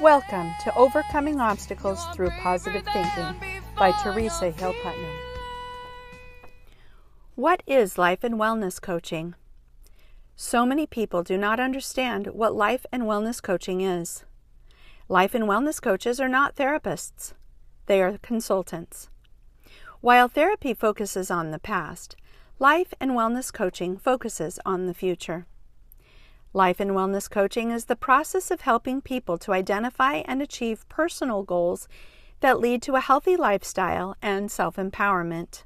Welcome to Overcoming Obstacles Through Positive Thinking by Teresa Hill Putnam. What is life and wellness coaching? So many people do not understand what life and wellness coaching is. Life and wellness coaches are not therapists, they are consultants. While therapy focuses on the past, life and wellness coaching focuses on the future. Life and wellness coaching is the process of helping people to identify and achieve personal goals that lead to a healthy lifestyle and self empowerment.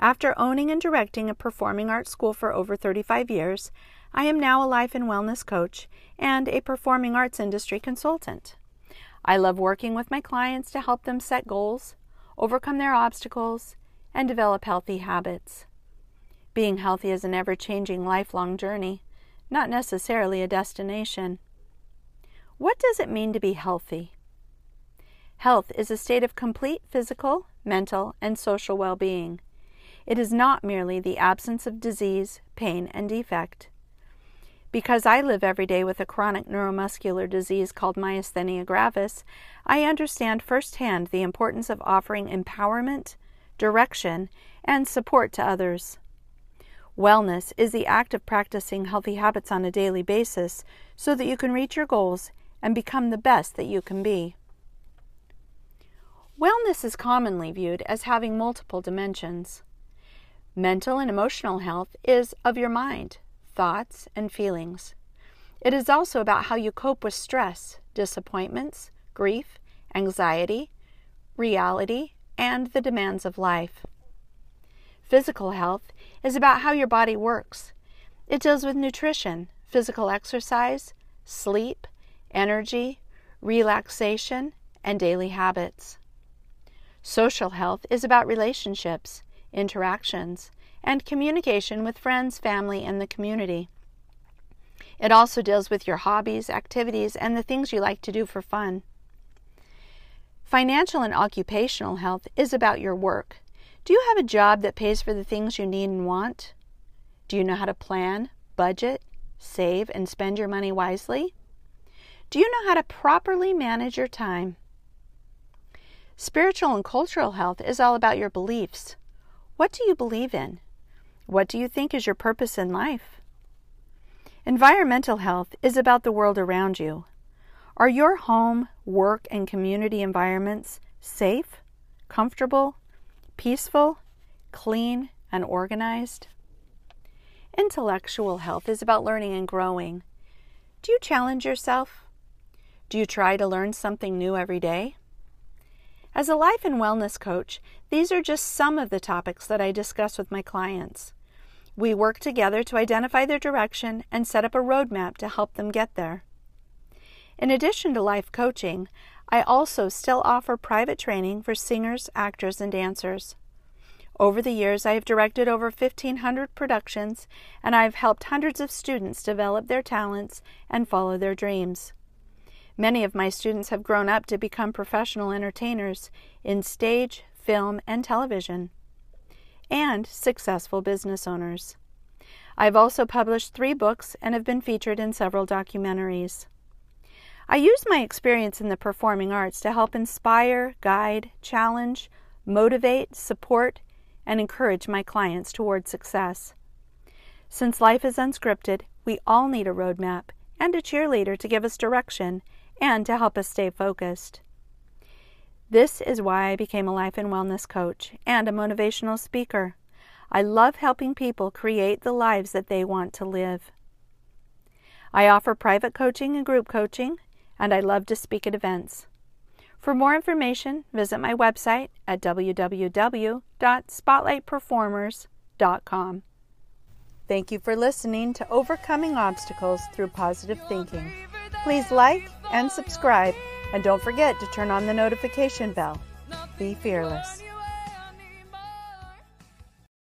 After owning and directing a performing arts school for over 35 years, I am now a life and wellness coach and a performing arts industry consultant. I love working with my clients to help them set goals, overcome their obstacles, and develop healthy habits. Being healthy is an ever changing lifelong journey not necessarily a destination. What does it mean to be healthy? Health is a state of complete physical, mental, and social well being. It is not merely the absence of disease, pain, and defect. Because I live every day with a chronic neuromuscular disease called myasthenia gravis, I understand firsthand the importance of offering empowerment, direction, and support to others. Wellness is the act of practicing healthy habits on a daily basis so that you can reach your goals and become the best that you can be. Wellness is commonly viewed as having multiple dimensions. Mental and emotional health is of your mind, thoughts, and feelings. It is also about how you cope with stress, disappointments, grief, anxiety, reality, and the demands of life. Physical health is about how your body works. It deals with nutrition, physical exercise, sleep, energy, relaxation, and daily habits. Social health is about relationships, interactions, and communication with friends, family, and the community. It also deals with your hobbies, activities, and the things you like to do for fun. Financial and occupational health is about your work, do you have a job that pays for the things you need and want? Do you know how to plan, budget, save, and spend your money wisely? Do you know how to properly manage your time? Spiritual and cultural health is all about your beliefs. What do you believe in? What do you think is your purpose in life? Environmental health is about the world around you. Are your home, work, and community environments safe, comfortable, peaceful, clean, and organized. Intellectual health is about learning and growing. Do you challenge yourself? Do you try to learn something new every day? As a life and wellness coach, these are just some of the topics that I discuss with my clients. We work together to identify their direction and set up a roadmap to help them get there. In addition to life coaching, I also still offer private training for singers, actors, and dancers. Over the years, I have directed over 1,500 productions, and I have helped hundreds of students develop their talents and follow their dreams. Many of my students have grown up to become professional entertainers in stage, film, and television, and successful business owners. I've also published three books and have been featured in several documentaries. I use my experience in the performing arts to help inspire, guide, challenge, motivate, support, and encourage my clients toward success. Since life is unscripted, we all need a roadmap and a cheerleader to give us direction and to help us stay focused. This is why I became a life and wellness coach and a motivational speaker. I love helping people create the lives that they want to live. I offer private coaching and group coaching, and I love to speak at events. For more information, visit my website at www.spotlightperformers.com. Thank you for listening to Overcoming Obstacles Through Positive Thinking. Please like and subscribe, and don't forget to turn on the notification bell. Be fearless.